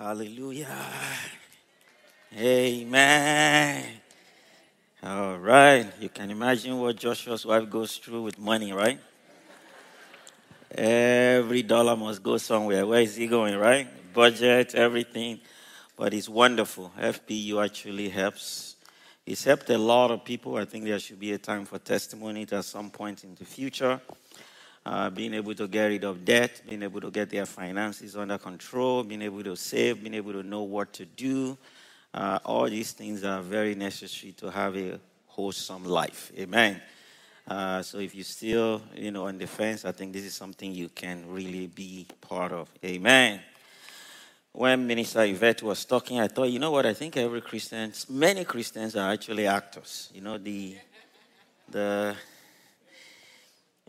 Hallelujah. Amen. All right. You can imagine what Joshua's wife goes through with money, right? Every dollar must go somewhere. Where is he going, right? Budget, everything. But it's wonderful. FPU actually helps. It's helped a lot of people. I think there should be a time for testimony at some point in the future uh, being able to get rid of debt, being able to get their finances under control, being able to save, being able to know what to do. Uh, all these things are very necessary to have a wholesome life. Amen. Uh, so if you're still, you know, on the fence, I think this is something you can really be part of. Amen. When Minister Yvette was talking, I thought, you know what? I think every Christian, many Christians are actually actors. You know, the the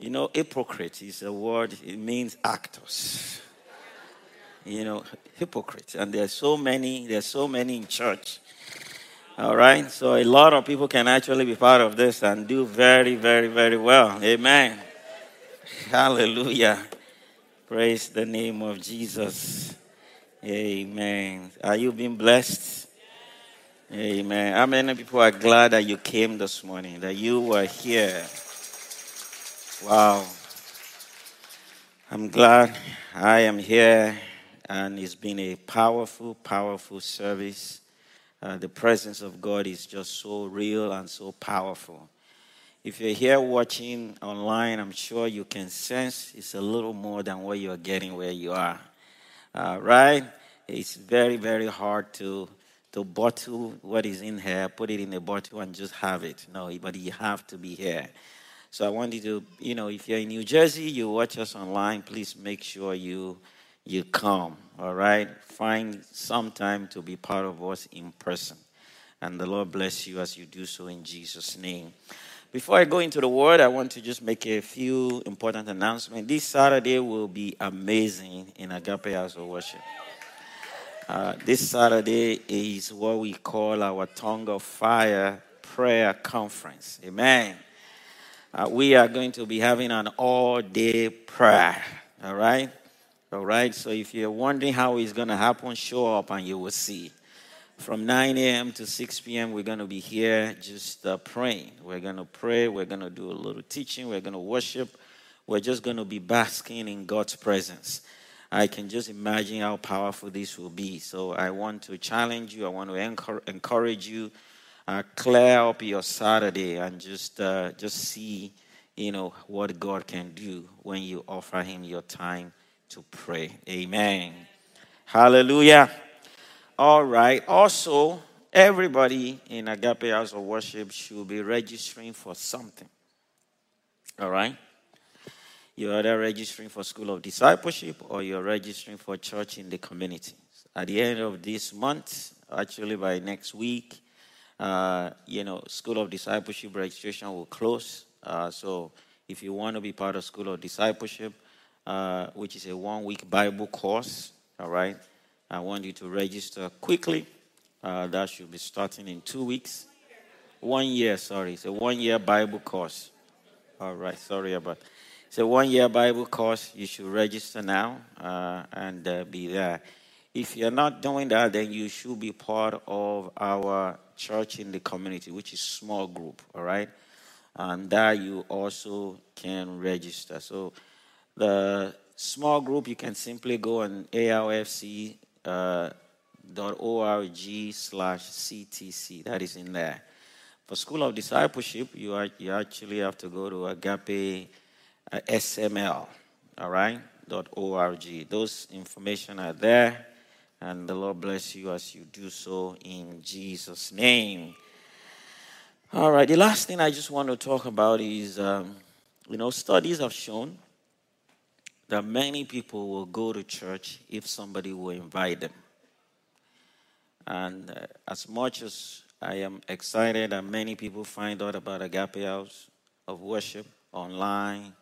you know, hypocrite is a word, it means actors. You know, hypocrite. And there's so many, there's so many in church. All right? So a lot of people can actually be part of this and do very, very, very well. Amen. Hallelujah. Praise the name of Jesus. Amen. Are you being blessed? Amen. How many people are glad that you came this morning, that you were here? Wow. I'm glad I am here, and it's been a powerful, powerful service. Uh, the presence of God is just so real and so powerful. If you're here watching online, I'm sure you can sense it's a little more than what you're getting where you are. Uh, right? It's very, very hard to to bottle what is in here, put it in a bottle, and just have it. No, but you have to be here. So I want you to, you know, if you're in New Jersey, you watch us online, please make sure you you come. All right? Find some time to be part of us in person. And the Lord bless you as you do so in Jesus' name. Before I go into the word, I want to just make a few important announcements. This Saturday will be amazing in Agape House of Worship. Uh, this Saturday is what we call our Tongue of Fire Prayer Conference. Amen. Uh, we are going to be having an all day prayer. All right? All right? So if you're wondering how it's going to happen, show up and you will see. From 9 a.m. to 6 p.m., we're going to be here just uh, praying. We're going to pray. We're going to do a little teaching. We're going to worship. We're just going to be basking in God's presence. I can just imagine how powerful this will be. So I want to challenge you. I want to encourage you uh, clear up your Saturday and just uh, just see, you know, what God can do when you offer Him your time to pray. Amen. Hallelujah. All right. Also, everybody in Agape House of Worship should be registering for something. All right. You're either registering for School of Discipleship or you're registering for church in the community. At the end of this month, actually by next week, uh, you know, School of Discipleship registration will close. Uh, so if you want to be part of School of Discipleship, uh, which is a one week Bible course, all right, I want you to register quickly. Uh, that should be starting in two weeks. One year, sorry. It's a one year Bible course. All right, sorry about It's a one year Bible course. You should register now uh, and uh, be there. If you're not doing that, then you should be part of our church in the community, which is small group, all right? And there you also can register. So the small group, you can simply go on arfc.org uh, slash CTC. That is in there. For School of Discipleship, you, are, you actually have to go to Agape uh, SML, all right, .org. Those information are there. And the Lord bless you as you do so in Jesus' name. All right, the last thing I just want to talk about is um, you know, studies have shown that many people will go to church if somebody will invite them. And uh, as much as I am excited that many people find out about Agape House of Worship online,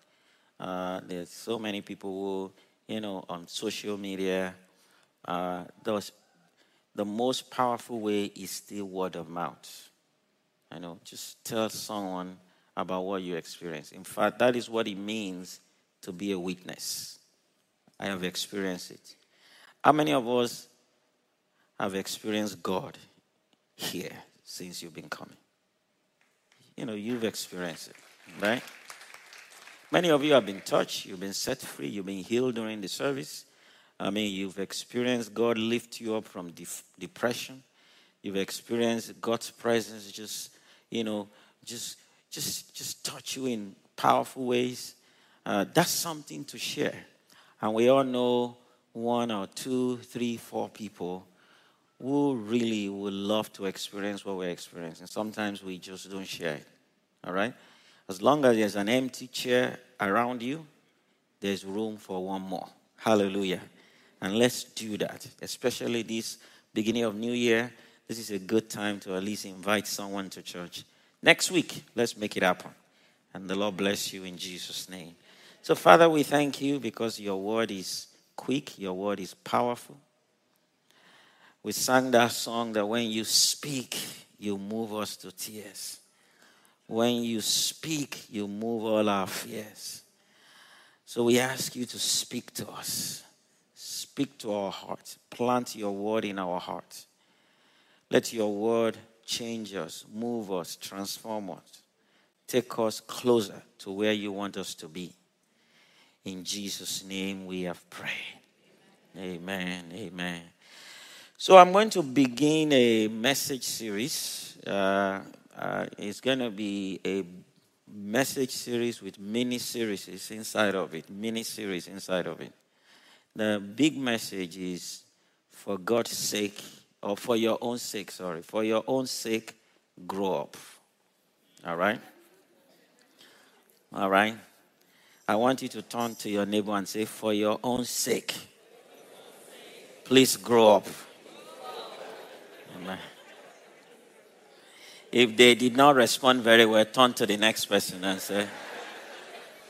uh, there's so many people who, you know, on social media, uh, the, the most powerful way is still word of mouth. You know, just tell someone about what you experience. In fact, that is what it means to be a witness. I have experienced it. How many of us have experienced God here since you've been coming? You know, you've experienced it, right? Many of you have been touched, you've been set free, you've been healed during the service. I mean, you've experienced God lift you up from depression. You've experienced God's presence just, you know, just just just touch you in powerful ways. Uh, that's something to share. And we all know one or two, three, four people who really would love to experience what we're experiencing. Sometimes we just don't share it. All right? As long as there's an empty chair around you, there's room for one more. Hallelujah. And let's do that, especially this beginning of New Year. This is a good time to at least invite someone to church. Next week, let's make it happen. And the Lord bless you in Jesus' name. So, Father, we thank you because your word is quick, your word is powerful. We sang that song that when you speak, you move us to tears. When you speak, you move all our fears. So we ask you to speak to us. Speak to our hearts. Plant your word in our hearts. Let your word change us, move us, transform us. Take us closer to where you want us to be. In Jesus' name we have prayed. Amen. Amen. So I'm going to begin a message series. Uh, uh, it's going to be a message series with mini series inside of it, mini series inside of it. The big message is for God's sake, or for your own sake, sorry, for your own sake, grow up. All right? All right? I want you to turn to your neighbor and say, for your own sake, please grow up. Amen. If they did not respond very well, turn to the next person and say,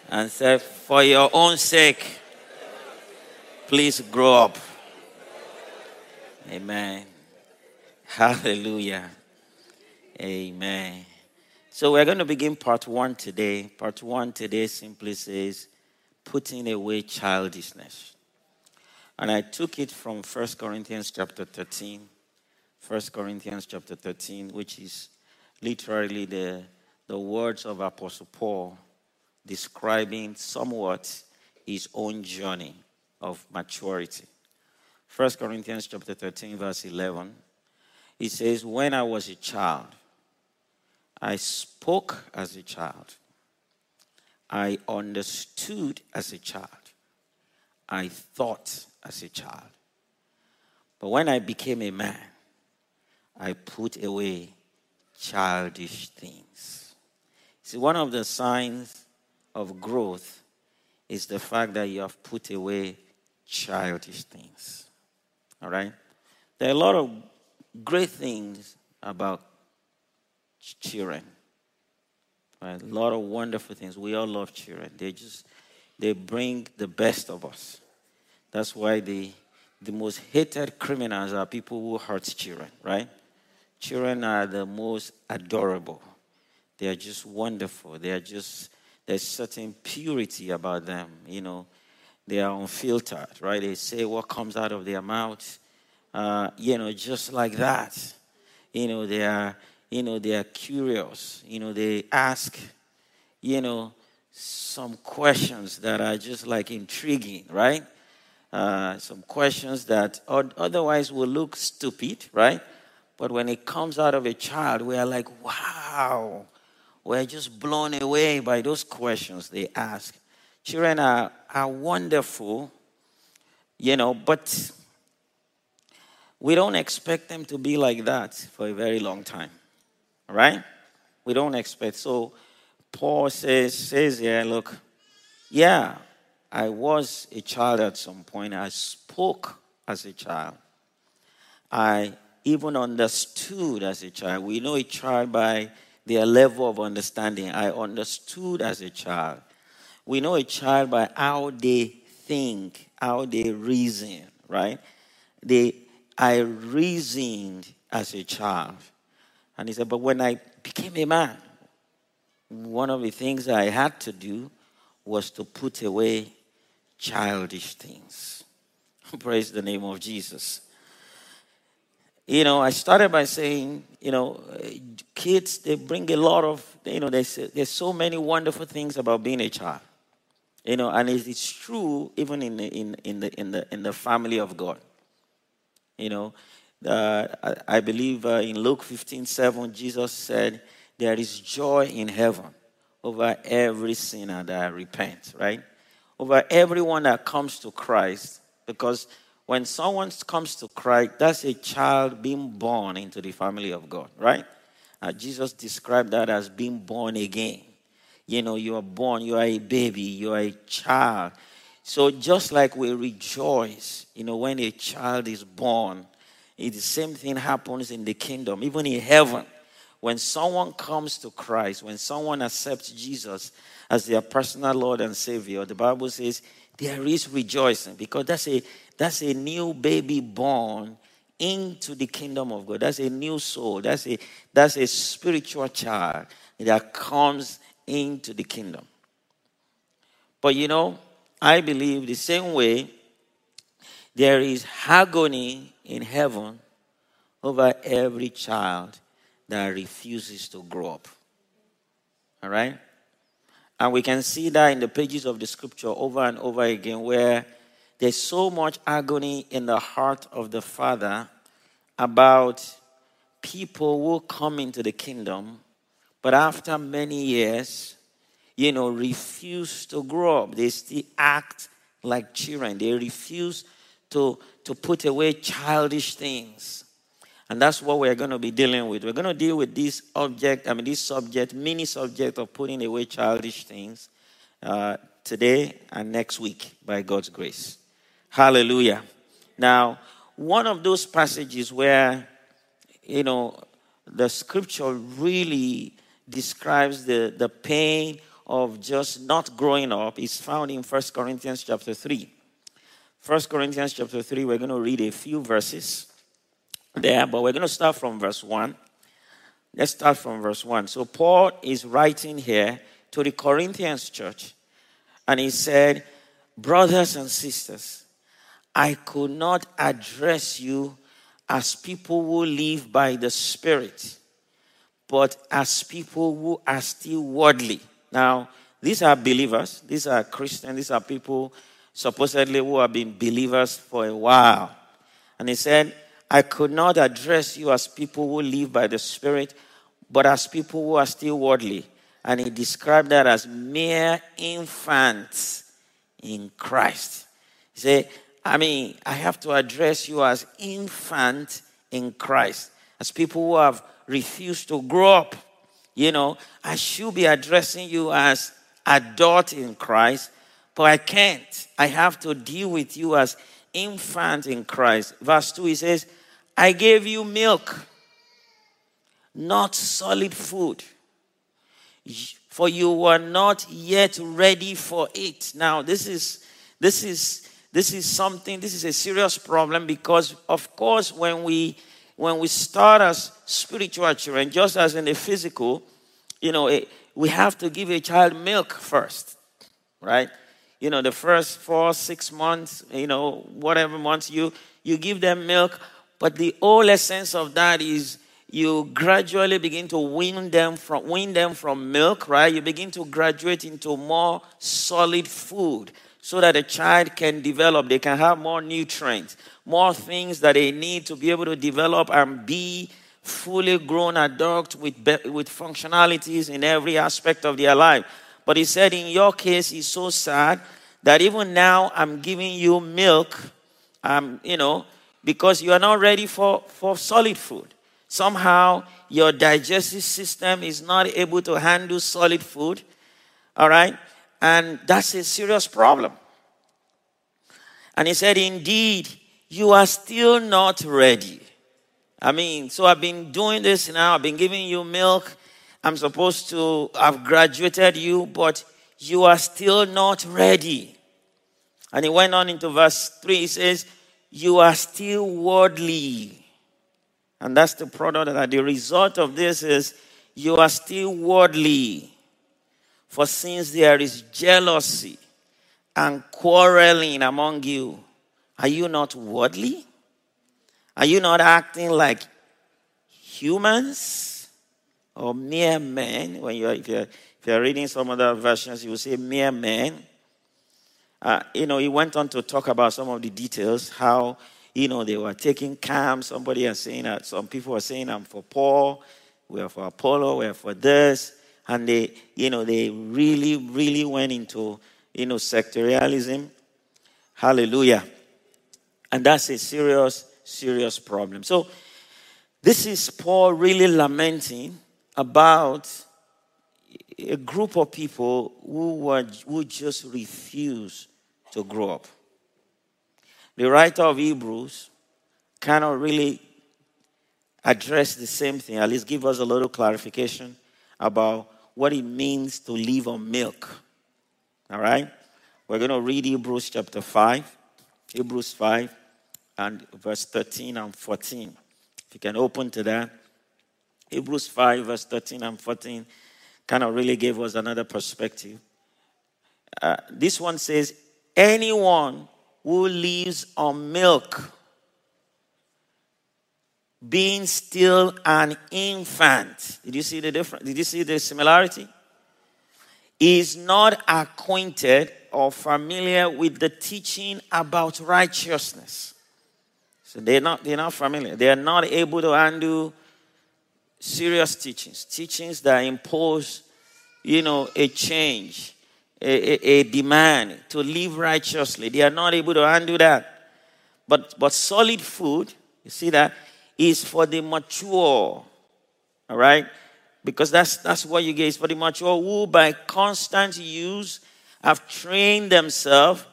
and say, for your own sake, please grow up. Amen. Hallelujah. Amen. So we're going to begin part one today. Part one today simply says, putting away childishness. And I took it from 1 Corinthians chapter 13. 1 Corinthians chapter 13, which is literally the, the words of Apostle Paul describing somewhat his own journey of maturity. 1 Corinthians chapter 13, verse 11. He says, When I was a child, I spoke as a child. I understood as a child. I thought as a child. But when I became a man, I put away childish things. See, one of the signs of growth is the fact that you have put away childish things. All right? There are a lot of great things about children. Right? A lot of wonderful things. We all love children. They just they bring the best of us. That's why the the most hated criminals are people who hurt children, right? Children are the most adorable. They are just wonderful. They are just, there's certain purity about them. You know, they are unfiltered, right? They say what comes out of their mouth, uh, you know, just like that. You know, they are, you know, they are curious. You know, they ask, you know, some questions that are just like intriguing, right? Uh, some questions that otherwise will look stupid, right? But when it comes out of a child, we are like, wow. We're just blown away by those questions they ask. Children are, are wonderful, you know, but we don't expect them to be like that for a very long time. Right? We don't expect. So Paul says, says here, look, yeah, I was a child at some point. I spoke as a child. I even understood as a child. We know a child by their level of understanding. I understood as a child. We know a child by how they think, how they reason, right? They, I reasoned as a child. And he said, but when I became a man, one of the things I had to do was to put away childish things. Praise the name of Jesus. you know, I started by saying, you know, kids, they bring a lot of, you know, there's, there's so many wonderful things about being a child. You know, and it's true even in the, in, in, the, in, the, in the family of God. You know, uh, I, I, believe uh, in Luke 15 7, Jesus said, There is joy in heaven over every sinner that repents, right? Over everyone that comes to Christ. Because when someone comes to Christ, that's a child being born into the family of God, right? Uh, Jesus described that as being born again. You know, you are born, you are a baby, you are a child. So just like we rejoice, you know, when a child is born, the same thing happens in the kingdom, even in heaven. When someone comes to Christ, when someone accepts Jesus as their personal Lord and Savior, the Bible says there is rejoicing because that's a that's a new baby born into the kingdom of God. That's a new soul. That's a that's a spiritual child that comes into the kingdom. But you know, I believe the same way there is agony in heaven over every child that refuses to grow up. All right? And we can see that in the pages of the scripture over and over again, where there's so much agony in the heart of the Father about people who come into the kingdom, but after many years, you know, refuse to grow up. They still act like children. They refuse to, to put away childish things. And that's what we're going to be dealing with. We're going to deal with this object, I mean, this subject, mini subject of putting away childish things uh, today and next week by God's grace. Hallelujah. Now, one of those passages where, you know, the scripture really describes the, the pain of just not growing up is found in 1 Corinthians chapter 3. 1 Corinthians chapter 3, we're going to read a few verses there, but we're going to start from verse 1. Let's start from verse 1. So, Paul is writing here to the Corinthians church, and he said, Brothers and sisters, I could not address you as people who live by the Spirit, but as people who are still worldly. Now, these are believers, these are Christians, these are people supposedly who have been believers for a while. And he said, I could not address you as people who live by the Spirit, but as people who are still worldly. And he described that as mere infants in Christ. He said, I mean, I have to address you as infant in Christ, as people who have refused to grow up. You know, I should be addressing you as adult in Christ, but I can't. I have to deal with you as infant in Christ. Verse 2, he says, I gave you milk, not solid food, for you were not yet ready for it. Now, this is this is this is something. This is a serious problem because, of course, when we when we start as spiritual children, just as in the physical, you know, it, we have to give a child milk first, right? You know, the first four, six months, you know, whatever months you you give them milk but the whole essence of that is you gradually begin to wean them from wean them from milk, right? You begin to graduate into more solid food so that a child can develop. They can have more nutrients, more things that they need to be able to develop and be fully grown adult with, with functionalities in every aspect of their life. But he said, in your case, it's so sad that even now I'm giving you milk. Um, you know, because you are not ready for, for solid food. Somehow your digestive system is not able to handle solid food. All right? And that's a serious problem. And he said, Indeed, you are still not ready. I mean, so I've been doing this now, I've been giving you milk. I'm supposed to have graduated you, but you are still not ready. And he went on into verse 3. He says, you are still worldly. And that's the product that the result of this is you are still worldly. For since there is jealousy and quarreling among you, are you not worldly? Are you not acting like humans or mere men? When you're, if, you're, if you're reading some other versions, you will say mere men. Uh, you know, he went on to talk about some of the details, how, you know, they were taking camps. Somebody is saying that some people were saying, I'm for Paul, we're for Apollo, we're for this. And they, you know, they really, really went into, you know, sectarianism. Hallelujah. And that's a serious, serious problem. So, this is Paul really lamenting about a group of people who, were, who just refuse to grow up. The writer of Hebrews cannot really address the same thing, at least give us a little clarification about what it means to live on milk. All right? We're going to read Hebrews chapter 5, Hebrews 5, and verse 13 and 14. If you can open to that. Hebrews 5, verse 13 and 14 kind of really gave us another perspective. Uh, this one says, Anyone who lives on milk, being still an infant, did you see the difference? Did you see the similarity? Is not acquainted or familiar with the teaching about righteousness. So they're not, they're not familiar. They are not able to undo serious teachings, teachings that impose, you know, a change, a, a, a, demand to live righteously. They are not able to undo that. But, but solid food, you see that, is for the mature. All right? Because that's, that's what you get. It's for the mature who, by constant use, have trained themselves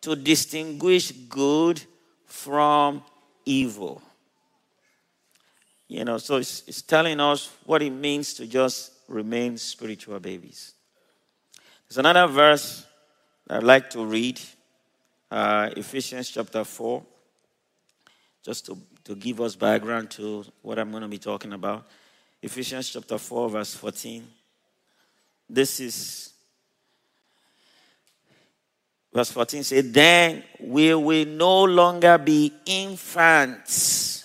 to distinguish good from evil. You know, so it's, it's telling us what it means to just remain spiritual babies. There's another verse I'd like to read uh, Ephesians chapter 4, just to, to give us background to what I'm going to be talking about. Ephesians chapter 4, verse 14. This is, verse 14 says, Then we will no longer be infants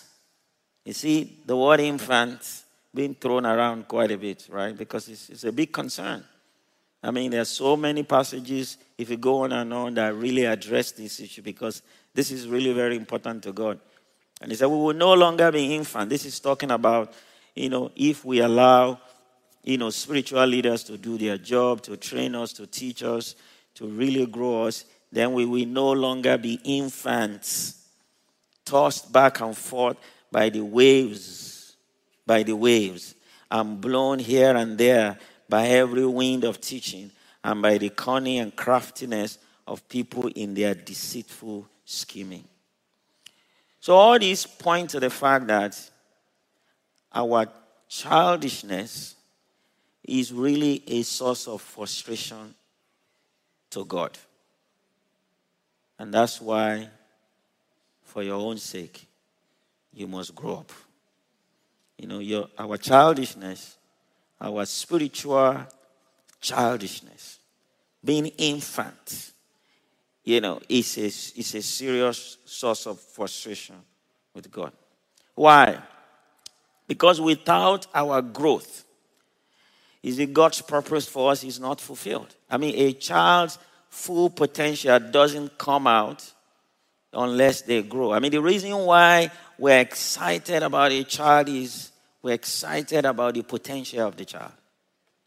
you see, the word infant being thrown around quite a bit, right? Because it's, it's a big concern. I mean, there are so many passages, if you go on and on, that really address this issue because this is really very important to God. And he said, We will no longer be infant. This is talking about, you know, if we allow, you know, spiritual leaders to do their job, to train us, to teach us, to really grow us, then we will no longer be infants, tossed back and forth by the waves, by the waves, and blown here and there by every wind of teaching, and by the cunning and craftiness of people in their deceitful scheming. So, all these point to the fact that our childishness is really a source of frustration to God. And that's why, for your own sake, you must grow up. You know, your, our childishness, our spiritual childishness, being infant, you know, is a, is a serious source of frustration with God. Why? Because without our growth, is it God's purpose for us is not fulfilled. I mean, a child's full potential doesn't come out unless they grow. I mean, the reason why we're excited about a child is we're excited about the potential of the child.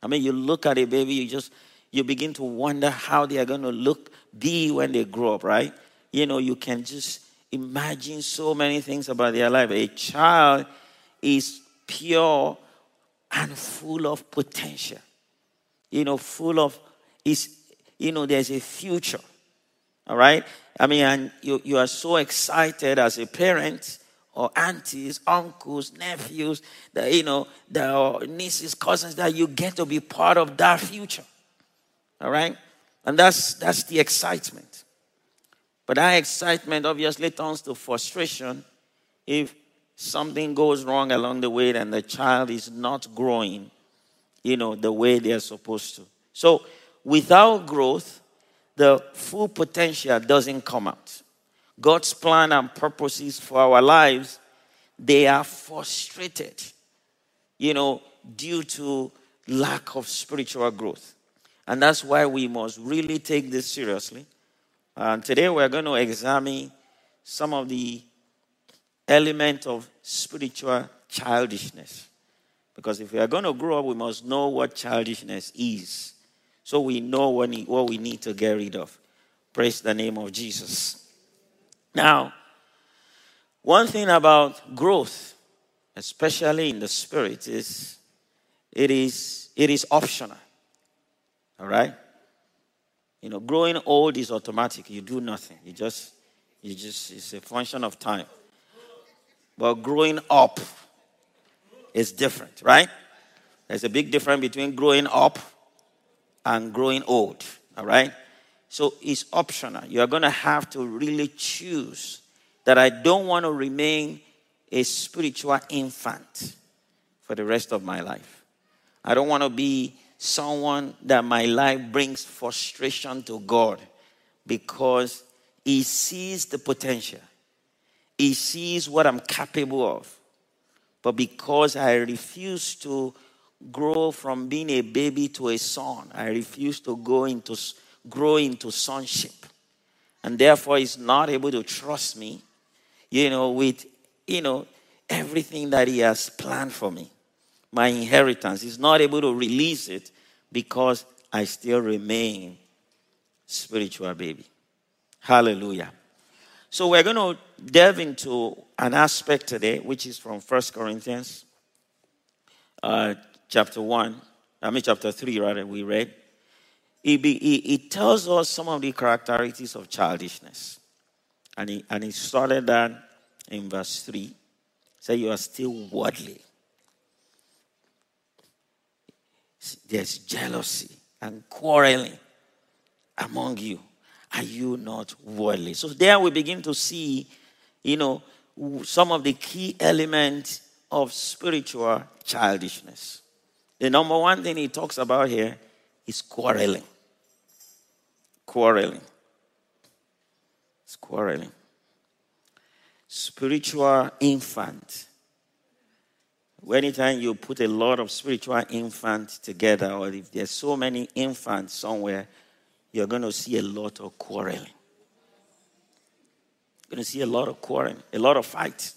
I mean, you look at a baby, you just you begin to wonder how they are going to look, be when they grow up, right? You know, you can just imagine so many things about their life. A child is pure and full of potential. You know, full of is you know, there's a future. All right? I mean, and you, you are so excited as a parent or aunties, uncles, nephews, that you know, the nieces, cousins, that you get to be part of that future. All right? And that's that's the excitement. But that excitement obviously turns to frustration if something goes wrong along the way and the child is not growing, you know, the way they're supposed to. So without growth, the full potential doesn't come out. God's plan and purposes for our lives they are frustrated, you know, due to lack of spiritual growth. And that's why we must really take this seriously. And today we're going to examine some of the elements of spiritual childishness. Because if we are going to grow up, we must know what childishness is. So we know what we need to get rid of. Praise the name of Jesus. Now, one thing about growth, especially in the spirit, is it is it is optional. All right? You know, growing old is automatic. You do nothing. You just you just it's a function of time. But growing up is different, right? There's a big difference between growing up and growing old. All right? So it's optional. You're going to have to really choose that I don't want to remain a spiritual infant for the rest of my life. I don't want to be someone that my life brings frustration to God because He sees the potential, He sees what I'm capable of. But because I refuse to grow from being a baby to a son, I refuse to go into grow into sonship. And therefore, he's not able to trust me you know, with, you know, everything that He has planned for me, my inheritance. He's not able to release it because I still remain spiritual baby. Hallelujah. So we're going to delve into an aspect today, which is from First Corinthians uh, chapter 1, I mean chapter 3 rather, we read. It, be, it, it tells us some of the characteristics of childishness. And he, and he started that in verse 3. Say, You are still worldly. There's jealousy and quarreling among you. Are you not worldly? So there we begin to see, you know, some of the key elements of spiritual childishness. The number one thing he talks about here is quarreling. Quarreling quarreling. Spiritual infant. Anytime you put a lot of spiritual infants together, or if there's so many infants somewhere, you're going to see a lot of quarreling. You're going to see a lot of quarreling, a lot of fights.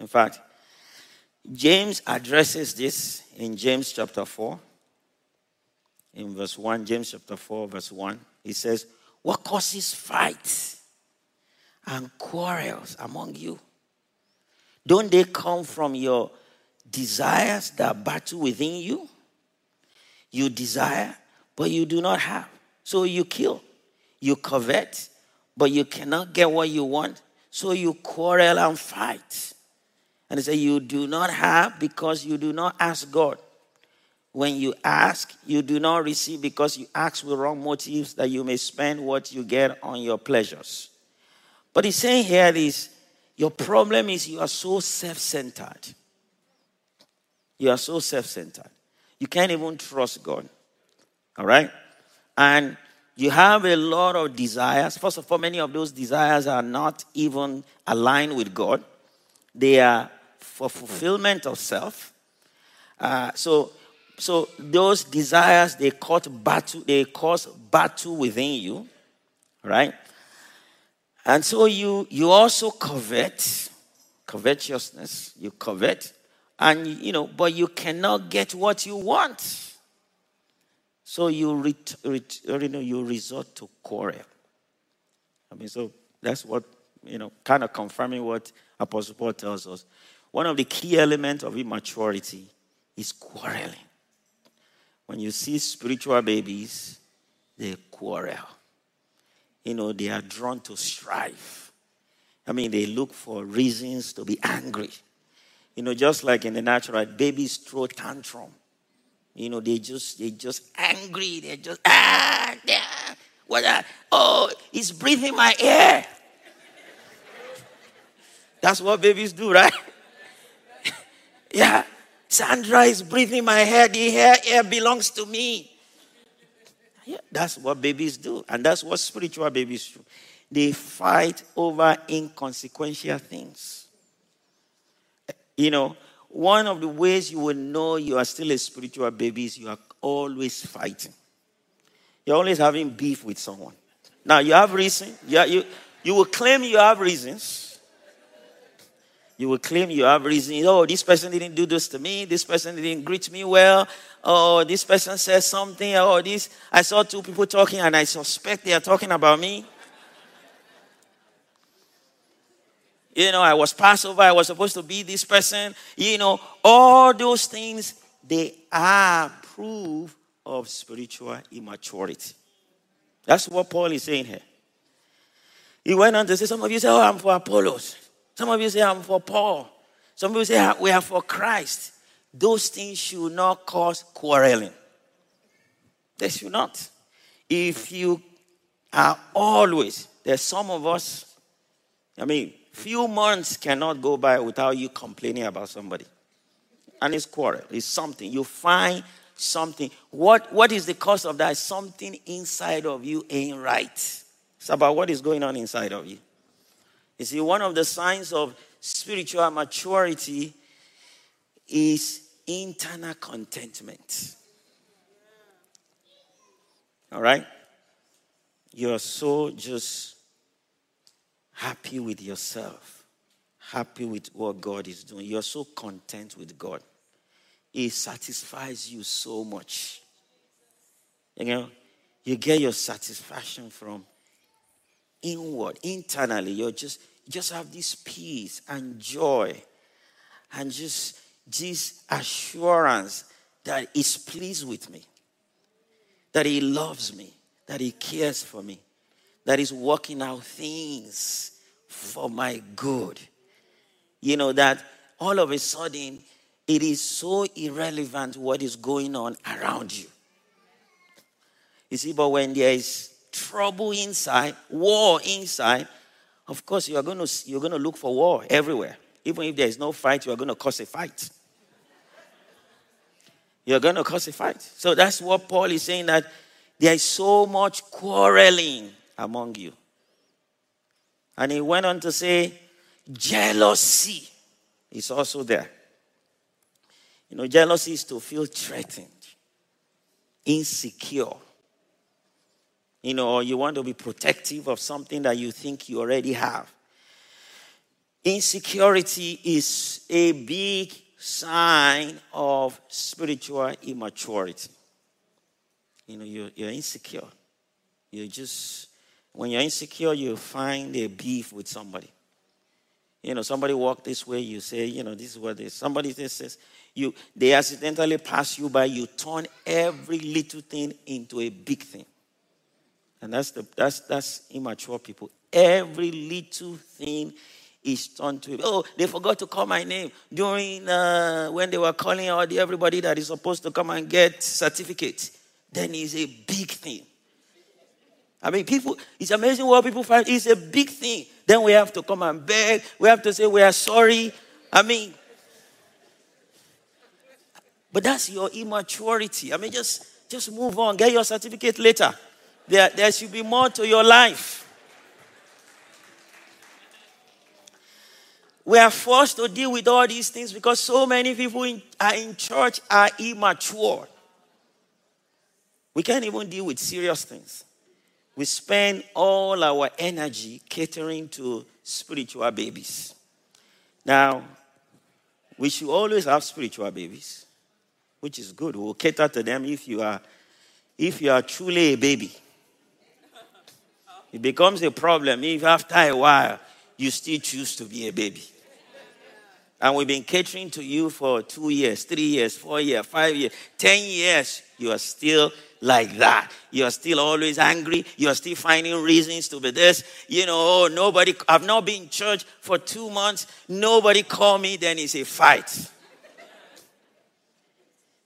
In fact, James addresses this in James chapter 4, in verse 1. James chapter 4, verse 1. He says, what causes fights and quarrels among you? Don't they come from your desires that battle within you? You desire, but you do not have. So you kill. You covet, but you cannot get what you want. So you quarrel and fight. And he said, You do not have because you do not ask God. When you ask, you do not receive because you ask with wrong motives that you may spend what you get on your pleasures. But he's saying here is your problem is you are so self centered. You are so self centered. You can't even trust God. All right? And you have a lot of desires. First of all, many of those desires are not even aligned with God, they are for fulfillment of self. Uh, so so those desires they cause battle, they cause battle within you, right? And so you you also covet, covetousness, you covet, and you know, but you cannot get what you want. So you ret, ret, you know you resort to quarrel. I mean, so that's what you know, kind of confirming what Apostle Paul tells us. One of the key elements of immaturity is quarreling. When you see spiritual babies, they quarrel. You know, they are drawn to strife. I mean, they look for reasons to be angry. You know, just like in the natural, babies throw tantrum. You know, they just they just angry. They're just ah, yeah, what? Uh, oh, he's breathing my air. That's what babies do, right? yeah. Sandra is breathing my hair. The hair, air belongs to me. Yeah, that's what babies do. And that's what spiritual babies do. They fight over inconsequential things. You know, one of the ways you will know you are still a spiritual baby is you are always fighting. You're always having beef with someone. Now, you have reason. Yeah, you, you will claim you have reasons. You will claim you have reasons. Oh, this person didn't do this to me. This person didn't greet me well. Oh, this person said something. Oh, this. I saw two people talking and I suspect they are talking about me. You know, I was Passover. I was supposed to be this person. You know, all those things, they are proof of spiritual immaturity. That's what Paul is saying here. He went on to say, Some of you say, Oh, I'm for Apollos. Some of you say, I'm for Paul. Some people say, We are for Christ. Those things should not cause quarreling. They should not. If you are always, there's some of us, I mean, few months cannot go by without you complaining about somebody. And it's quarrel. It's something. You find something. What, what is the cause of that? Something inside of you ain't right. It's about what is going on inside of you. You see, one of the signs of spiritual maturity is internal contentment. All right? You're so just happy with yourself, happy with what God is doing. You're so content with God. It satisfies you so much. You know, you get your satisfaction from inward, internally. You're just just have this peace and joy and just this assurance that he's pleased with me, that he loves me, that he cares for me that is working out things for my good. You know, that all of a sudden it is so irrelevant what is going on around you. You see, but when there is trouble inside, war inside, of course you are going to you're going to look for war everywhere. Even if there is no fight, you are going to cause a fight. You're going to cause a fight. So that's what Paul is saying that there is so much quarreling among you. And he went on to say, jealousy is also there. You know, jealousy is to feel threatened, insecure. You know, you want to be protective of something that you think you already have. Insecurity is a big sign of spiritual immaturity. You know, you're, you're insecure. You're just when you're insecure, you find a beef with somebody. You know, somebody walk this way, you say, you know, this is what they somebody says you they accidentally pass you by, you turn every little thing into a big thing. And that's the that's that's immature people. Every little thing is turned to oh they forgot to call my name during uh, when they were calling out everybody that is supposed to come and get certificates. Then it's a big thing. I mean, people, it's amazing what people find. It's a big thing. Then we have to come and beg. We have to say we are sorry. I mean, but that's your immaturity. I mean, just, just move on. Get your certificate later. There, there should be more to your life. We are forced to deal with all these things because so many people in, are in church are immature. We can't even deal with serious things we spend all our energy catering to spiritual babies. Now, we should always have spiritual babies, which is good. We'll cater to them if you are if you are truly a baby. It becomes a problem if after a while you still choose to be a baby. And we've been catering to you for two years, three years, four years, five years, ten years. You are still like that. You're still always angry. You're still finding reasons to be this. You know, oh, nobody, I've not been in church for two months. Nobody call me, then it's a fight.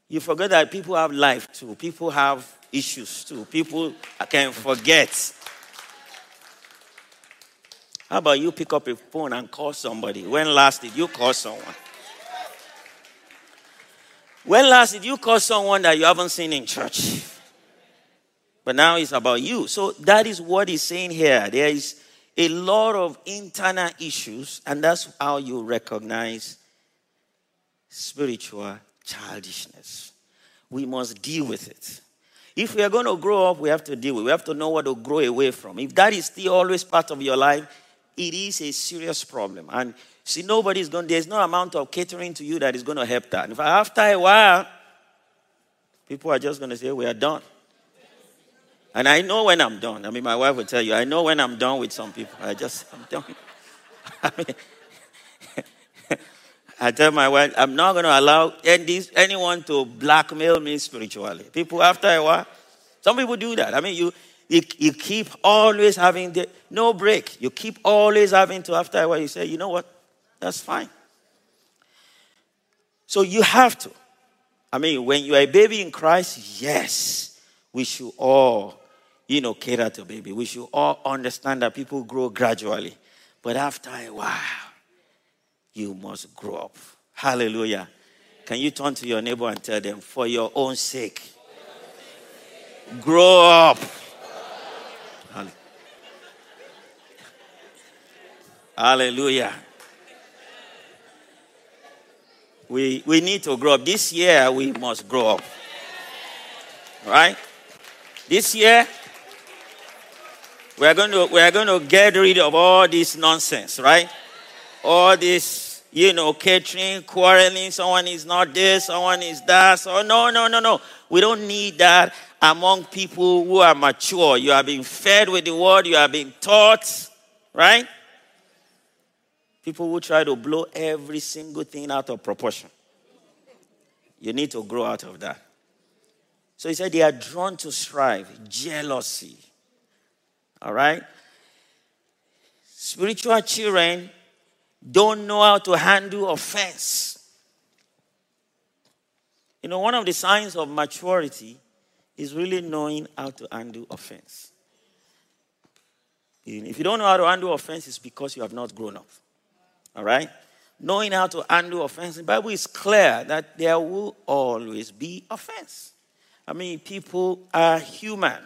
You forget that people have life too. People have issues too. People can forget. How about you pick up a phone and call somebody? When last did you call someone? When last did you call someone that you haven't seen in church? But now it's about you. So that is what he's saying here. There is a lot of internal issues, and that's how you recognize spiritual childishness. We must deal with it. If we are going to grow up, we have to deal with it. We have to know what to grow away from. If that is still always part of your life, it is a serious problem. And see, nobody's going, there's no amount of catering to you that is going to help that. Fact, after a while, people are just going to say, We are done. And I know when I'm done. I mean, my wife will tell you, I know when I'm done with some people. I just, I'm done. I mean, I tell my wife, I'm not going to allow anyone to blackmail me spiritually. People, after a while, some people do that. I mean, you, you, you keep always having the, no break. You keep always having to, after a while, you say, you know what? That's fine. So you have to. I mean, when you are a baby in Christ, yes, we should all you know, cater to baby. We should all understand that people grow gradually. But after a while, you must grow up. Hallelujah. Can you turn to your neighbor and tell them, for your own sake, grow up. Hallelujah. We, we need to grow up. This year, we must grow up. Right? This year, we are going to we are going to get rid of all this nonsense, right? All this, you know, catering, quarreling, someone is not this, someone is that. So no, no, no, no. We don't need that among people who are mature. You are being fed with the word, you are being taught, right? People who try to blow every single thing out of proportion. You need to grow out of that. So he said they are drawn to strife, jealousy, all right? Spiritual children don't know how to handle offense. You know, one of the signs of maturity is really knowing how to handle offense. If you don't know how to handle offense, it's because you have not grown up. All right? Knowing how to handle offense, the Bible is clear that there will always be offense. I mean, people are human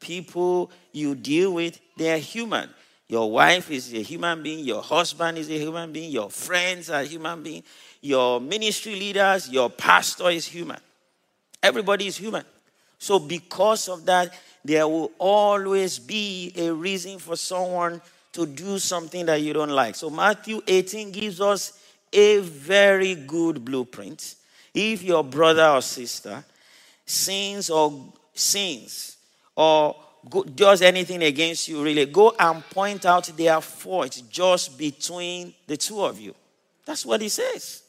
people you deal with, they are human. Your wife is a human being, your husband is a human being, your friends are human beings, your ministry leaders, your pastor is human. Everybody is human. So, because of that, there will always be a reason for someone to do something that you don't like. So, Matthew 18 gives us a very good blueprint. If your brother or sister sins or sins, or does anything against you, really, go and point out their fault just between the two of you. That's what he says.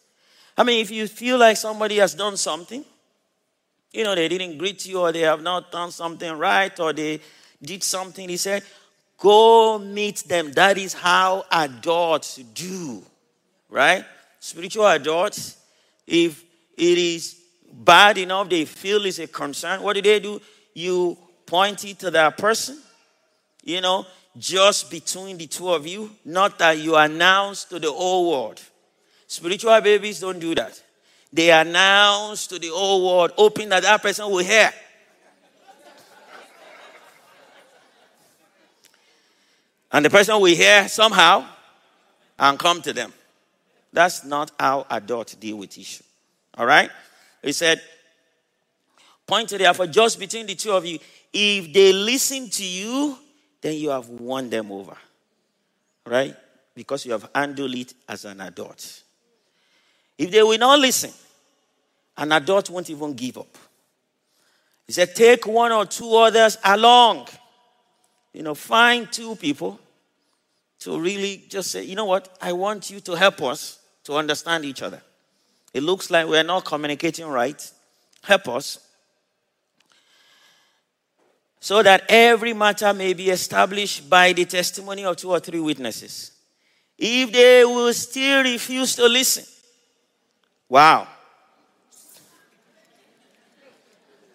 I mean, if you feel like somebody has done something, you know, they didn't greet you or they have not done something right or they did something, he said, go meet them. That is how adults do, right? Spiritual adults, if it is bad enough, they feel is a concern, what do they do? You pointing to that person, you know, just between the two of you, not that you announce to the whole world. Spiritual babies don't do that. They announce to the whole world, hoping that that person will hear. And the person will hear somehow and come to them. That's not how adults deal with issue. All right? He said, point to the effort just between the two of you. If they listen to you, then you have won them over. Right? Because you have handled it as an adult. If they will not listen, an adult won't even give up. He said, take one or two others along. You know, find two people to really just say, you know what, I want you to help us to understand each other. It looks like we're not communicating right. Help us so that every matter may be established by the testimony of two or three witnesses. If they will still refuse to listen, wow.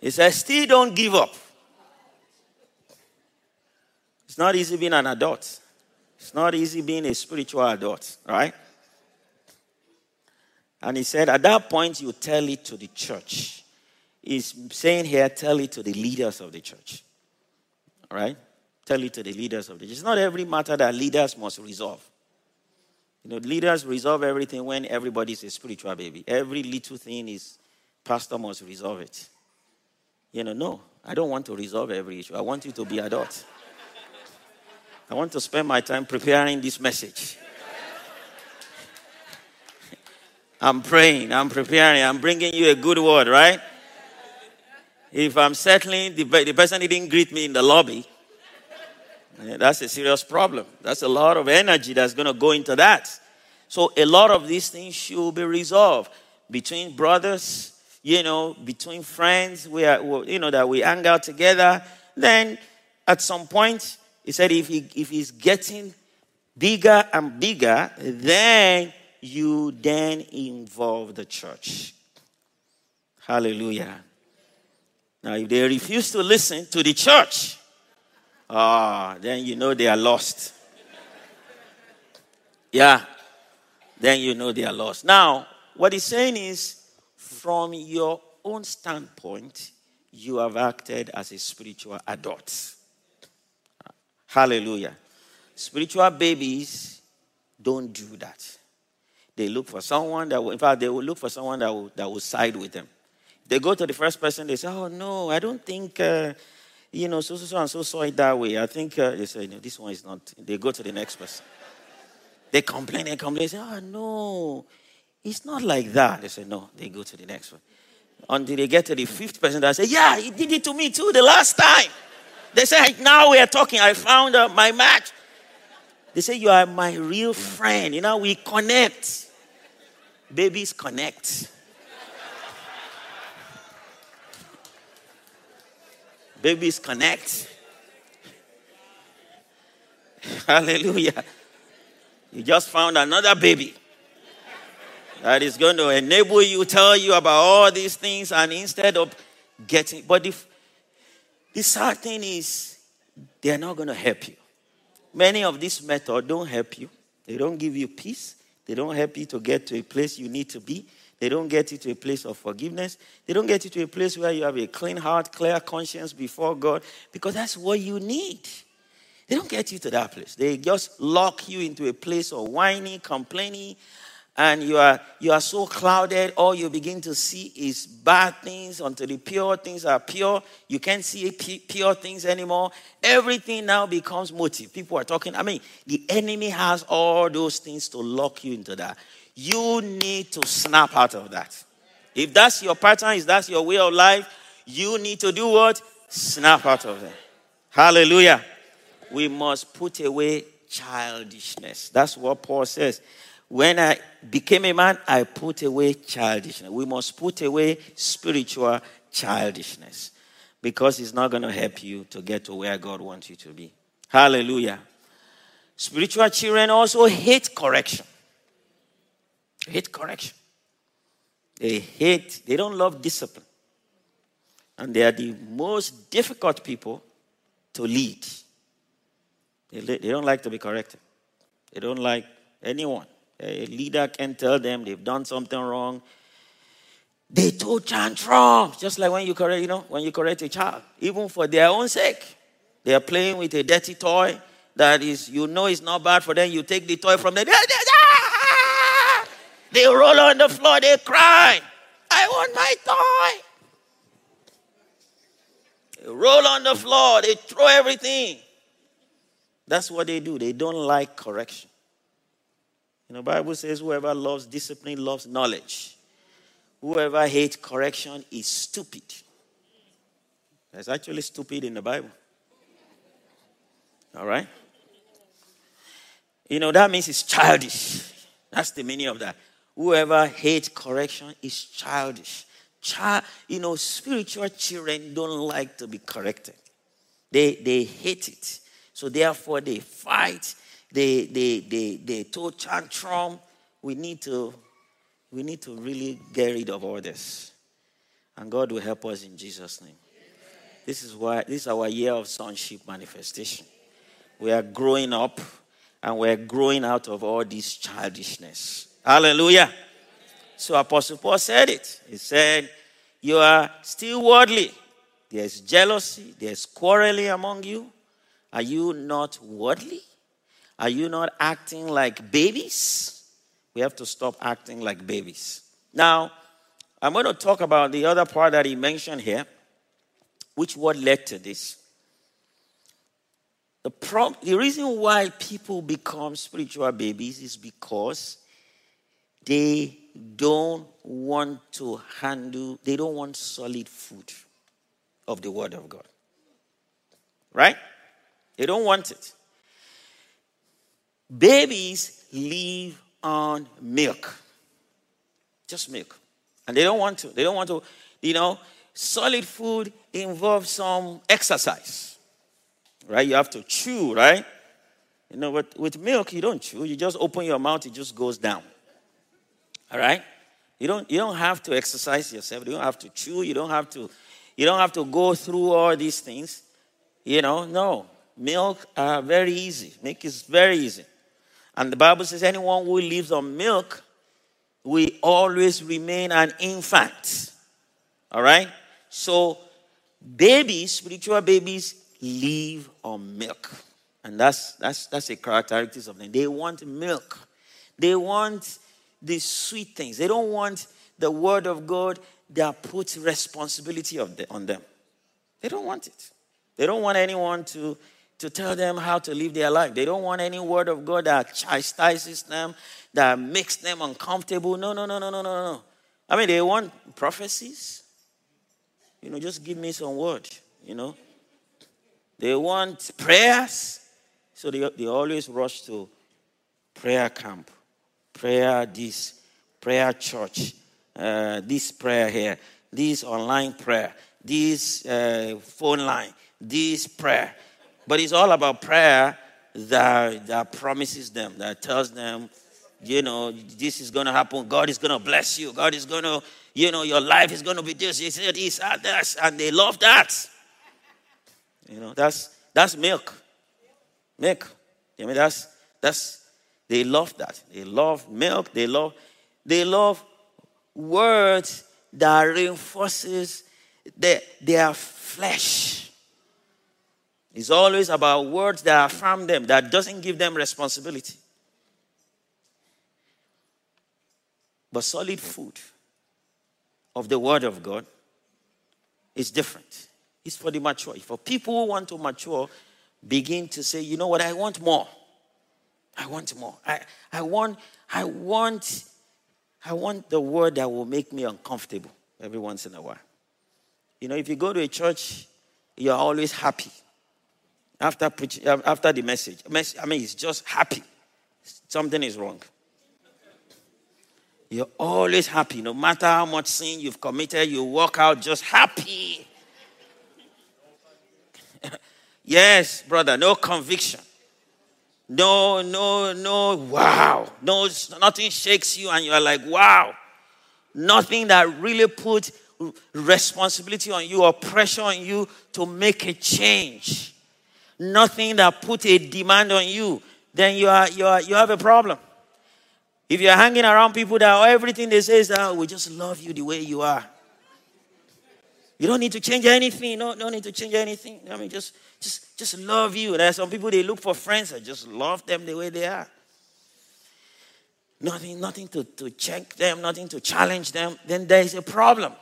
He says, still don't give up. It's not easy being an adult. It's not easy being a spiritual adult, right? And he said, at that point, you tell it to the church. He's saying here, tell it to the leaders of the church. All right? Tell it to the leaders of the church. It's not every matter that leaders must resolve. You know, leaders resolve everything when everybody's a spiritual baby. Every little thing is, pastor must resolve it. You know, no, I don't want to resolve every issue. I want you to be adult. I want to spend my time preparing this message. I'm praying, I'm preparing, I'm bringing you a good word, right? If I'm settling, the, the person didn't greet me in the lobby, eh, that's a serious problem. That's a lot of energy that's going to go into that. So, a lot of these things should be resolved between brothers, you know, between friends, we are, you know, that we hang out together. Then, at some point, he said, if, he, if he's getting bigger and bigger, then you then involve the church. Hallelujah. Now, if they refuse to listen to the church, ah, then you know they are lost. Yeah, then you know they are lost. Now, what he's saying is, from your own standpoint, you have acted as a spiritual adult. Hallelujah. Spiritual babies don't do that. They look for someone that will, in fact, they will look for someone that will, that will side with them. They go to the first person, they say, Oh, no, I don't think, uh, you know, so, so, so and so saw it that way. I think, uh, they say, No, this one is not. They go to the next person. They complain, they complain, they say, Oh, no, it's not like that. They say, No, they go to the next one. Until they get to the fifth person, they say, Yeah, he did it to me too the last time. They say, Now we are talking. I found uh, my match. They say, You are my real friend. You know, we connect. Babies connect. Babies connect. Hallelujah. You just found another baby that is going to enable you, tell you about all these things, and instead of getting, but the, the sad thing is, they are not going to help you. Many of these methods don't help you. They don't give you peace. They don't help you to get to a place you need to be. They don't get you to a place of forgiveness. They don't get you to a place where you have a clean heart, clear conscience before God, because that's what you need. They don't get you to that place. They just lock you into a place of whining, complaining, and you are you are so clouded all you begin to see is bad things until the pure things are pure. You can't see pure things anymore. Everything now becomes motive. People are talking i mean the enemy has all those things to lock you into that. You need to snap out of that. If that's your pattern if that's your way of life you need to do what? Snap out of that hallelujah. We must put away childishness. That's what paul says when I became a man, I put away childishness. We must put away spiritual childishness because it's not going to help you to get to where God wants you to be. Hallelujah. Spiritual children also hate correction. Hate correction. They hate, they don't love discipline. And they are the most difficult people to lead. They, they don't like to be corrected, they don't like anyone a leader can tell them they've done something wrong. They throw tantrums, just like when you correct, you know, when you correct a child, even for their own sake. They are playing with a dirty toy that is, you know, is not bad for them. You take the toy from them. They roll on the floor. They cry. I want my toy. They roll on the floor. They throw everything. That's what they do. They don't like correction. You know, Bible says whoever loves discipline loves knowledge. Whoever hates correction is stupid. That's actually stupid in the Bible. All right? You know, that means it's childish. That's the meaning of that. Whoever hates correction is childish. Child, you know, spiritual children don't like to be corrected. They, they hate it. So therefore they fight they, they, they, they told tantrum. We need to, we need to really get rid of all this. And God will help us in Jesus' name. This is why this is our year of sonship manifestation. We are growing up and we're growing out of all this childishness. Hallelujah. So Apostle Paul said it. He said, You are still worldly. There's jealousy, there's quarreling among you. Are you not worldly? Are you not acting like babies? We have to stop acting like babies. Now, I'm going to talk about the other part that he mentioned here, which what led to this. The, prob- the reason why people become spiritual babies is because they don't want to handle, they don't want solid food of the Word of God. Right? They don't want it. Babies live on milk. Just milk. And they don't want to. They don't want to, you know, solid food involves some exercise. Right? You have to chew, right? You know, but with milk, you don't chew. You just open your mouth, it just goes down. All right? You don't, you don't have to exercise yourself. You don't have to chew. You don't have to, you don't have to go through all these things. You know, no. Milk are very easy. Milk is very easy. And the Bible says anyone who lives on milk will always remain an infant. All right? So, babies, spiritual babies, live on milk. And that's, that's, that's a characteristic of them. They want milk. They want the sweet things. They don't want the word of God that puts responsibility on them. They don't want it. They don't want anyone to to tell them how to live their life. They don't want any word of God that chastises them, that makes them uncomfortable. No, no, no, no, no, no, no. I mean, they want prophecies. You know, just give me some word, you know. They want prayers. So they, they always rush to prayer camp, prayer this, prayer church, uh, this prayer here, this online prayer, this uh, phone line, this prayer. But it's all about prayer that, that promises them, that tells them, you know, this is going to happen. God is going to bless you. God is going to, you know, your life is going to be this. Said this and this. And they love that. You know, that's, that's milk. Milk. I mean, that's, that's, they love that. They love milk. They love, they love words that reinforces their, their flesh. It's always about words that affirm them, that doesn't give them responsibility. But solid food of the Word of God is different. It's for the mature. For people who want to mature, begin to say, you know what, I want more. I want more. I, I want, I want, I want the word that will make me uncomfortable every once in a while. You know, if you go to a church, you're always happy after preaching, after the message. I mean, he's just happy. Something is wrong. You're always happy. No matter how much sin you've committed, you walk out just happy. yes, brother, no conviction. No, no, no, wow. No, nothing shakes you, and you're like, wow. Nothing that really puts responsibility on you or pressure on you to make a change nothing that put a demand on you, then you, are, you, are, you have a problem. If you're hanging around people that everything they say is that oh, we just love you the way you are. You don't need to change anything. No, don't need to change anything. I mean, just, just, just love you. There are some people they look for friends that just love them the way they are. Nothing, nothing to, to check them, nothing to challenge them. Then there is a problem.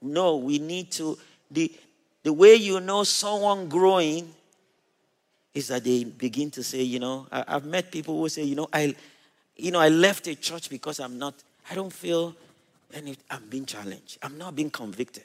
No, we need to. The, the way you know someone growing is that they begin to say, you know, I, have met people who say, you know, I, you know, I left a church because I'm not, I don't feel, and I'm being challenged. I'm not being convicted.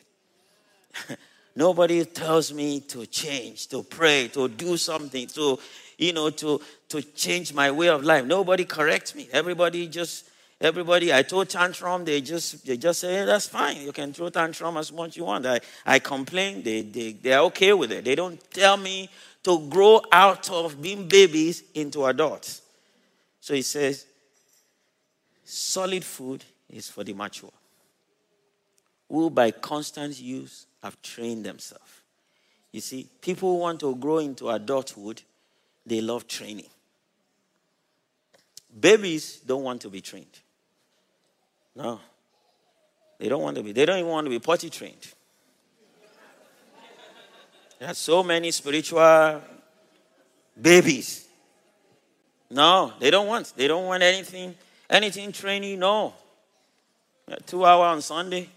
Nobody tells me to change, to pray, to do something, to, you know, to, to change my way of life. Nobody corrects me. Everybody just Everybody, I told tantrum, they just they just say, hey, that's fine. You can throw tantrum as much you want. I, I complain, they, they, they're okay with it. They don't tell me to grow out of being babies into adults. So he says, solid food is for the mature, who by constant use have trained themselves. You see, people who want to grow into adulthood, they love training. Babies don't want to be trained. No. They don't want to be. They don't even want to be potty trained. There are so many spiritual babies. No, they don't want. They don't want anything, anything training. No. Two hour on Sunday.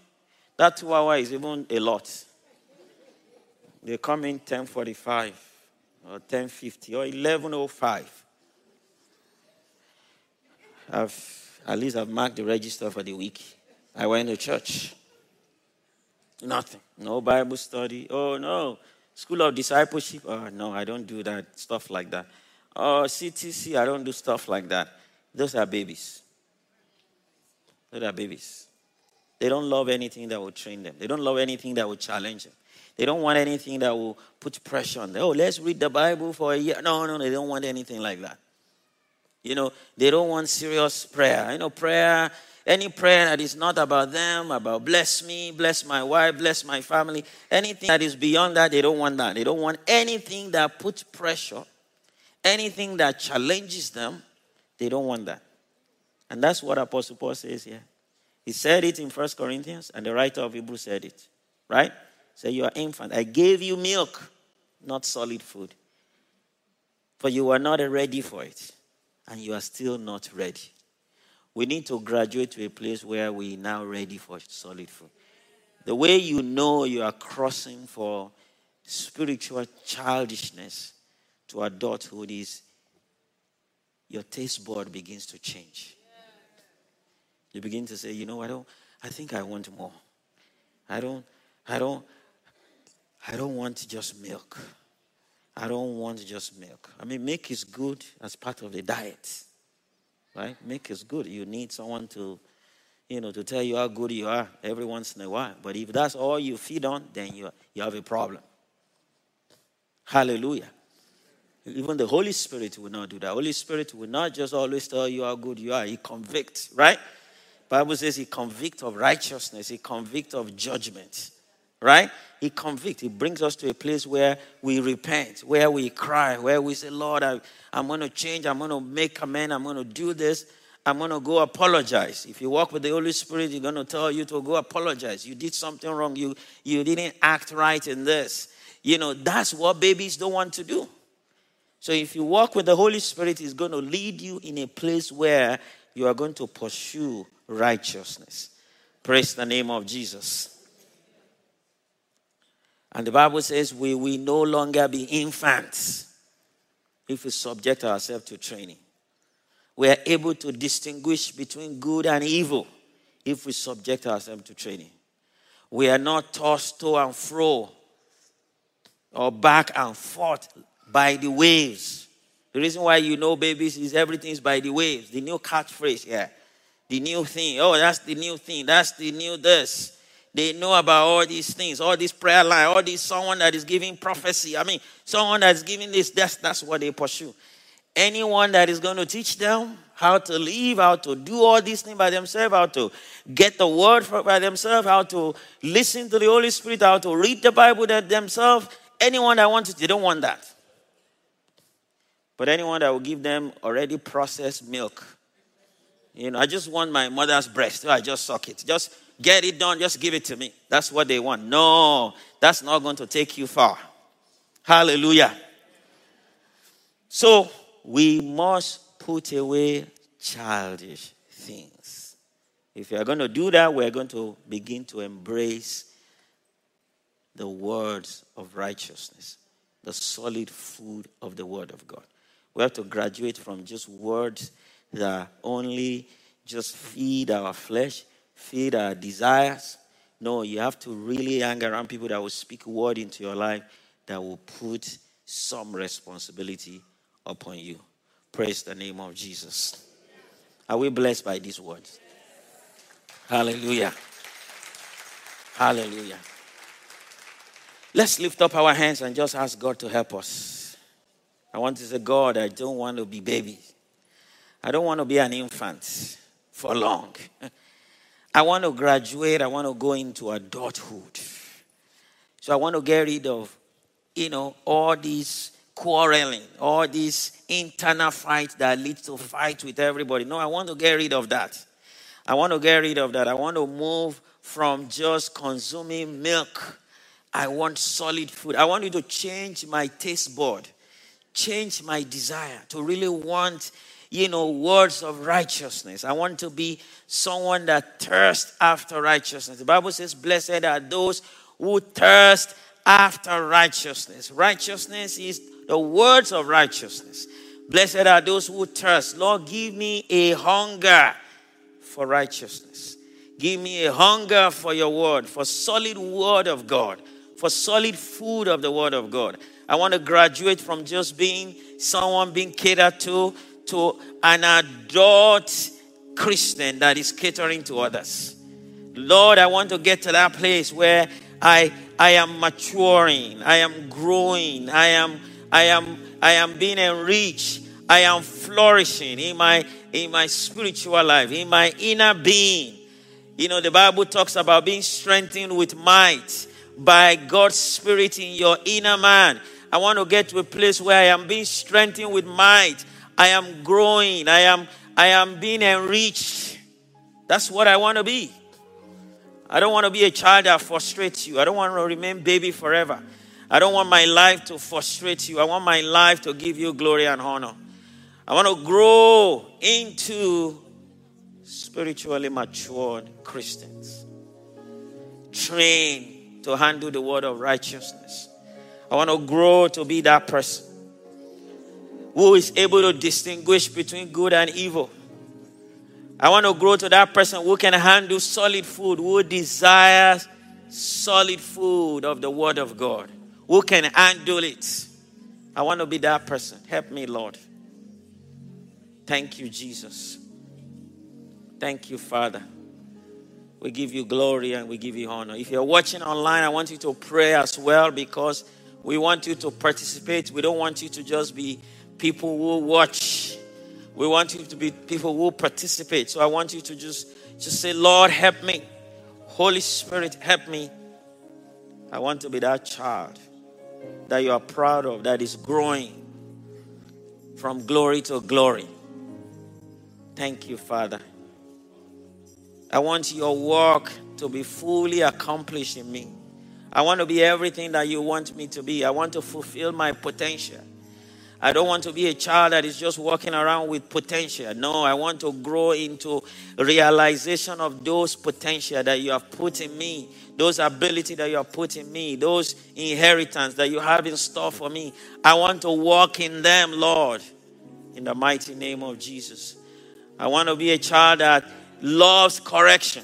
That two hour is even a lot. They come in 1045 or 1050 or 1105. I've, at least I've marked the register for the week. I went to church. Nothing. No Bible study. Oh, no. School of discipleship. Oh, no, I don't do that. Stuff like that. Oh, CTC. I don't do stuff like that. Those are babies. Those are babies. They don't love anything that will train them. They don't love anything that will challenge them. They don't want anything that will put pressure on them. Oh, let's read the Bible for a year. No, no, they don't want anything like that. You know, they don't want serious prayer. You know, prayer, any prayer that is not about them, about bless me, bless my wife, bless my family, anything that is beyond that, they don't want that. They don't want anything that puts pressure, anything that challenges them. They don't want that. And that's what Apostle Paul says here. He said it in First Corinthians, and the writer of Hebrews said it. Right? Say, You are infant. I gave you milk, not solid food. For you are not ready for it and you are still not ready. We need to graduate to a place where we now ready for solid food. The way you know you are crossing for spiritual childishness to adulthood is your taste board begins to change. You begin to say, you know, I don't I think I want more. I don't I don't I don't want just milk. I don't want just milk. I mean, milk is good as part of the diet, right? Milk is good. You need someone to, you know, to tell you how good you are every once in a while. But if that's all you feed on, then you, you have a problem. Hallelujah. Even the Holy Spirit will not do that. Holy Spirit will not just always tell you how good you are. He convicts, right? Bible says he convicts of righteousness. He convicts of judgment right? He convicts. He brings us to a place where we repent, where we cry, where we say, Lord, I, am going to change. I'm going to make amends. I'm going to do this. I'm going to go apologize. If you walk with the Holy Spirit, He's going to tell you to go apologize. You did something wrong. You, you didn't act right in this. You know, that's what babies don't want to do. So if you walk with the Holy Spirit, He's going to lead you in a place where you are going to pursue righteousness. Praise the name of Jesus. And the Bible says we will no longer be infants if we subject ourselves to training. We are able to distinguish between good and evil if we subject ourselves to training. We are not tossed to and fro or back and forth by the waves. The reason why you know babies is everything is by the waves. The new catchphrase. Yeah. The new thing. Oh, that's the new thing. That's the new this. They know about all these things, all this prayer line, all this someone that is giving prophecy. I mean, someone that's giving this, that's, that's what they pursue. Anyone that is going to teach them how to live, how to do all these things by themselves, how to get the word by themselves, how to listen to the Holy Spirit, how to read the Bible themselves, anyone that wants it, they don't want that. But anyone that will give them already processed milk, you know, I just want my mother's breast. I just suck it. Just Get it done, just give it to me. That's what they want. No, that's not going to take you far. Hallelujah. So we must put away childish things. If we are going to do that, we're going to begin to embrace the words of righteousness, the solid food of the Word of God. We have to graduate from just words that only just feed our flesh feed our desires. No, you have to really hang around people that will speak a word into your life that will put some responsibility upon you. Praise the name of Jesus. Are we blessed by these words? Hallelujah. Hallelujah. Let's lift up our hands and just ask God to help us. I want to say, God, I don't want to be baby. I don't want to be an infant for long. I want to graduate. I want to go into adulthood. So I want to get rid of, you know, all these quarreling, all these internal fights that leads to fight with everybody. No, I want to get rid of that. I want to get rid of that. I want to move from just consuming milk. I want solid food. I want you to change my taste board change my desire to really want, you know, words of righteousness. I want to be someone that thirsts after righteousness. The Bible says, Blessed are those who thirst after righteousness. Righteousness is the words of righteousness. Blessed are those who thirst. Lord, give me a hunger for righteousness. Give me a hunger for your word, for solid word of God, for solid food of the word of God. I want to graduate from just being someone being catered to to an adult Christian that is catering to others. Lord, I want to get to that place where I I am maturing, I am growing, I am I am I am being enriched, I am flourishing in my in my spiritual life, in my inner being. You know, the Bible talks about being strengthened with might by God's Spirit in your inner man. I want to get to a place where I am being strengthened with might. I am growing. I am I am being enriched. That's what I want to be. I don't want to be a child that frustrates you. I don't want to remain baby forever. I don't want my life to frustrate you. I want my life to give you glory and honor. I want to grow into spiritually matured Christians, trained to handle the word of righteousness. I want to grow to be that person who is able to distinguish between good and evil. I want to grow to that person who can handle solid food, who desires solid food of the Word of God, who can handle it. I want to be that person. Help me, Lord. Thank you, Jesus. Thank you, Father. We give you glory and we give you honor. If you're watching online, I want you to pray as well because we want you to participate. We don't want you to just be people who watch. We want you to be people who participate. So I want you to just just say, "Lord, help me. Holy Spirit, help me. I want to be that child that you are proud of that is growing from glory to glory." Thank you, Father. I want your work to be fully accomplished in me. I want to be everything that you want me to be. I want to fulfill my potential. I don't want to be a child that is just walking around with potential. No, I want to grow into realization of those potential that you have put in me, those ability that you have put in me, those inheritance that you have in store for me. I want to walk in them, Lord, in the mighty name of Jesus. I want to be a child that loves correction.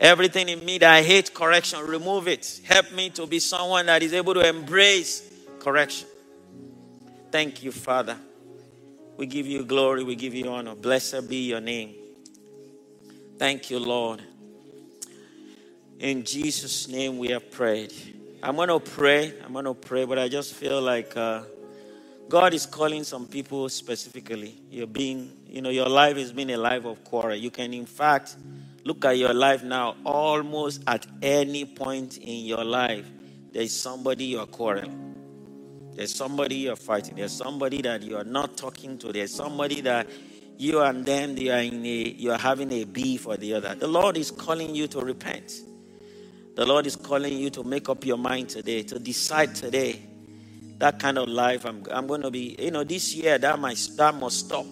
Everything in me that I hate correction, remove it. Help me to be someone that is able to embrace correction. Thank you, Father. We give you glory, we give you honor. Blessed be your name. Thank you, Lord. In Jesus' name we have prayed. I'm going to pray. I'm going to pray, but I just feel like uh, God is calling some people specifically. You're being, you know, your life has been a life of quarrel. You can, in fact, look at your life now. Almost at any point in your life, there's somebody you're quarreling. There's somebody you're fighting. There's somebody that you are not talking to. There's somebody that you and them they are in a you are having a beef or the other. The Lord is calling you to repent. The Lord is calling you to make up your mind today, to decide today that kind of life I'm, I'm going to be, you know, this year that, might, that must stop.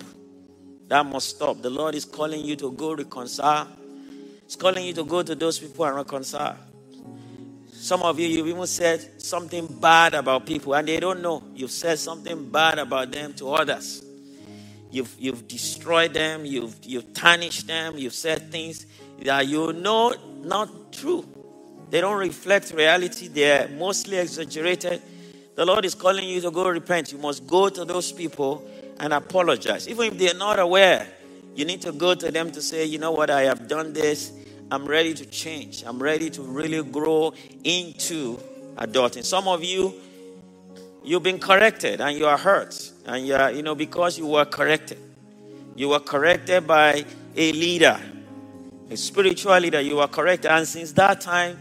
That must stop. The Lord is calling you to go reconcile. He's calling you to go to those people and reconcile. Some of you, you've even said something bad about people and they don't know. You've said something bad about them to others. You've, you've destroyed them, you've, you've tarnished them, you've said things that you know not true. They don't reflect reality, they're mostly exaggerated the Lord is calling you to go repent. You must go to those people and apologize. Even if they're not aware, you need to go to them to say, you know what, I have done this. I'm ready to change. I'm ready to really grow into adulting. Some of you, you've been corrected and you are hurt. And you are, you know, because you were corrected. You were corrected by a leader, a spiritual leader. You were corrected. And since that time,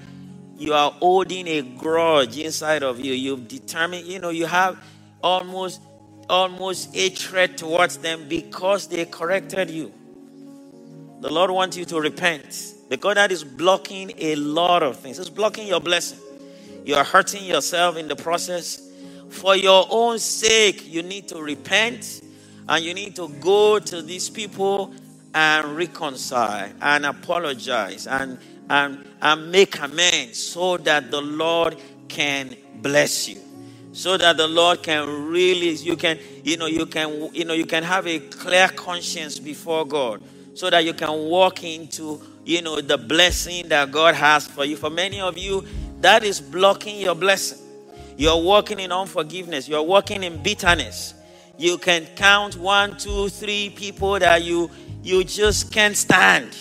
you are holding a grudge inside of you. You've determined, you know, you have almost almost hatred towards them because they corrected you. The Lord wants you to repent because that is blocking a lot of things. It's blocking your blessing. You are hurting yourself in the process, for your own sake, you need to repent and you need to go to these people and reconcile and apologize and, and, and make amends so that the Lord can bless you. So that the Lord can really, you can, you know, you can, you know, you can have a clear conscience before God, so that you can walk into, you know, the blessing that God has for you. For many of you, that is blocking your blessing. You're walking in unforgiveness. You're walking in bitterness. You can count one, two, three people that you you just can't stand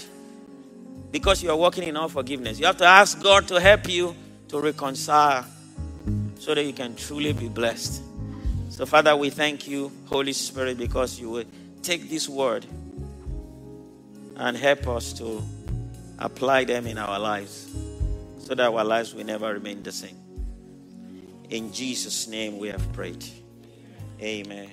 because you are walking in unforgiveness. You have to ask God to help you to reconcile so that you can truly be blessed. So, Father, we thank you, Holy Spirit, because you will take this word and help us to apply them in our lives so that our lives will never remain the same. In Jesus' name we have prayed. Amen.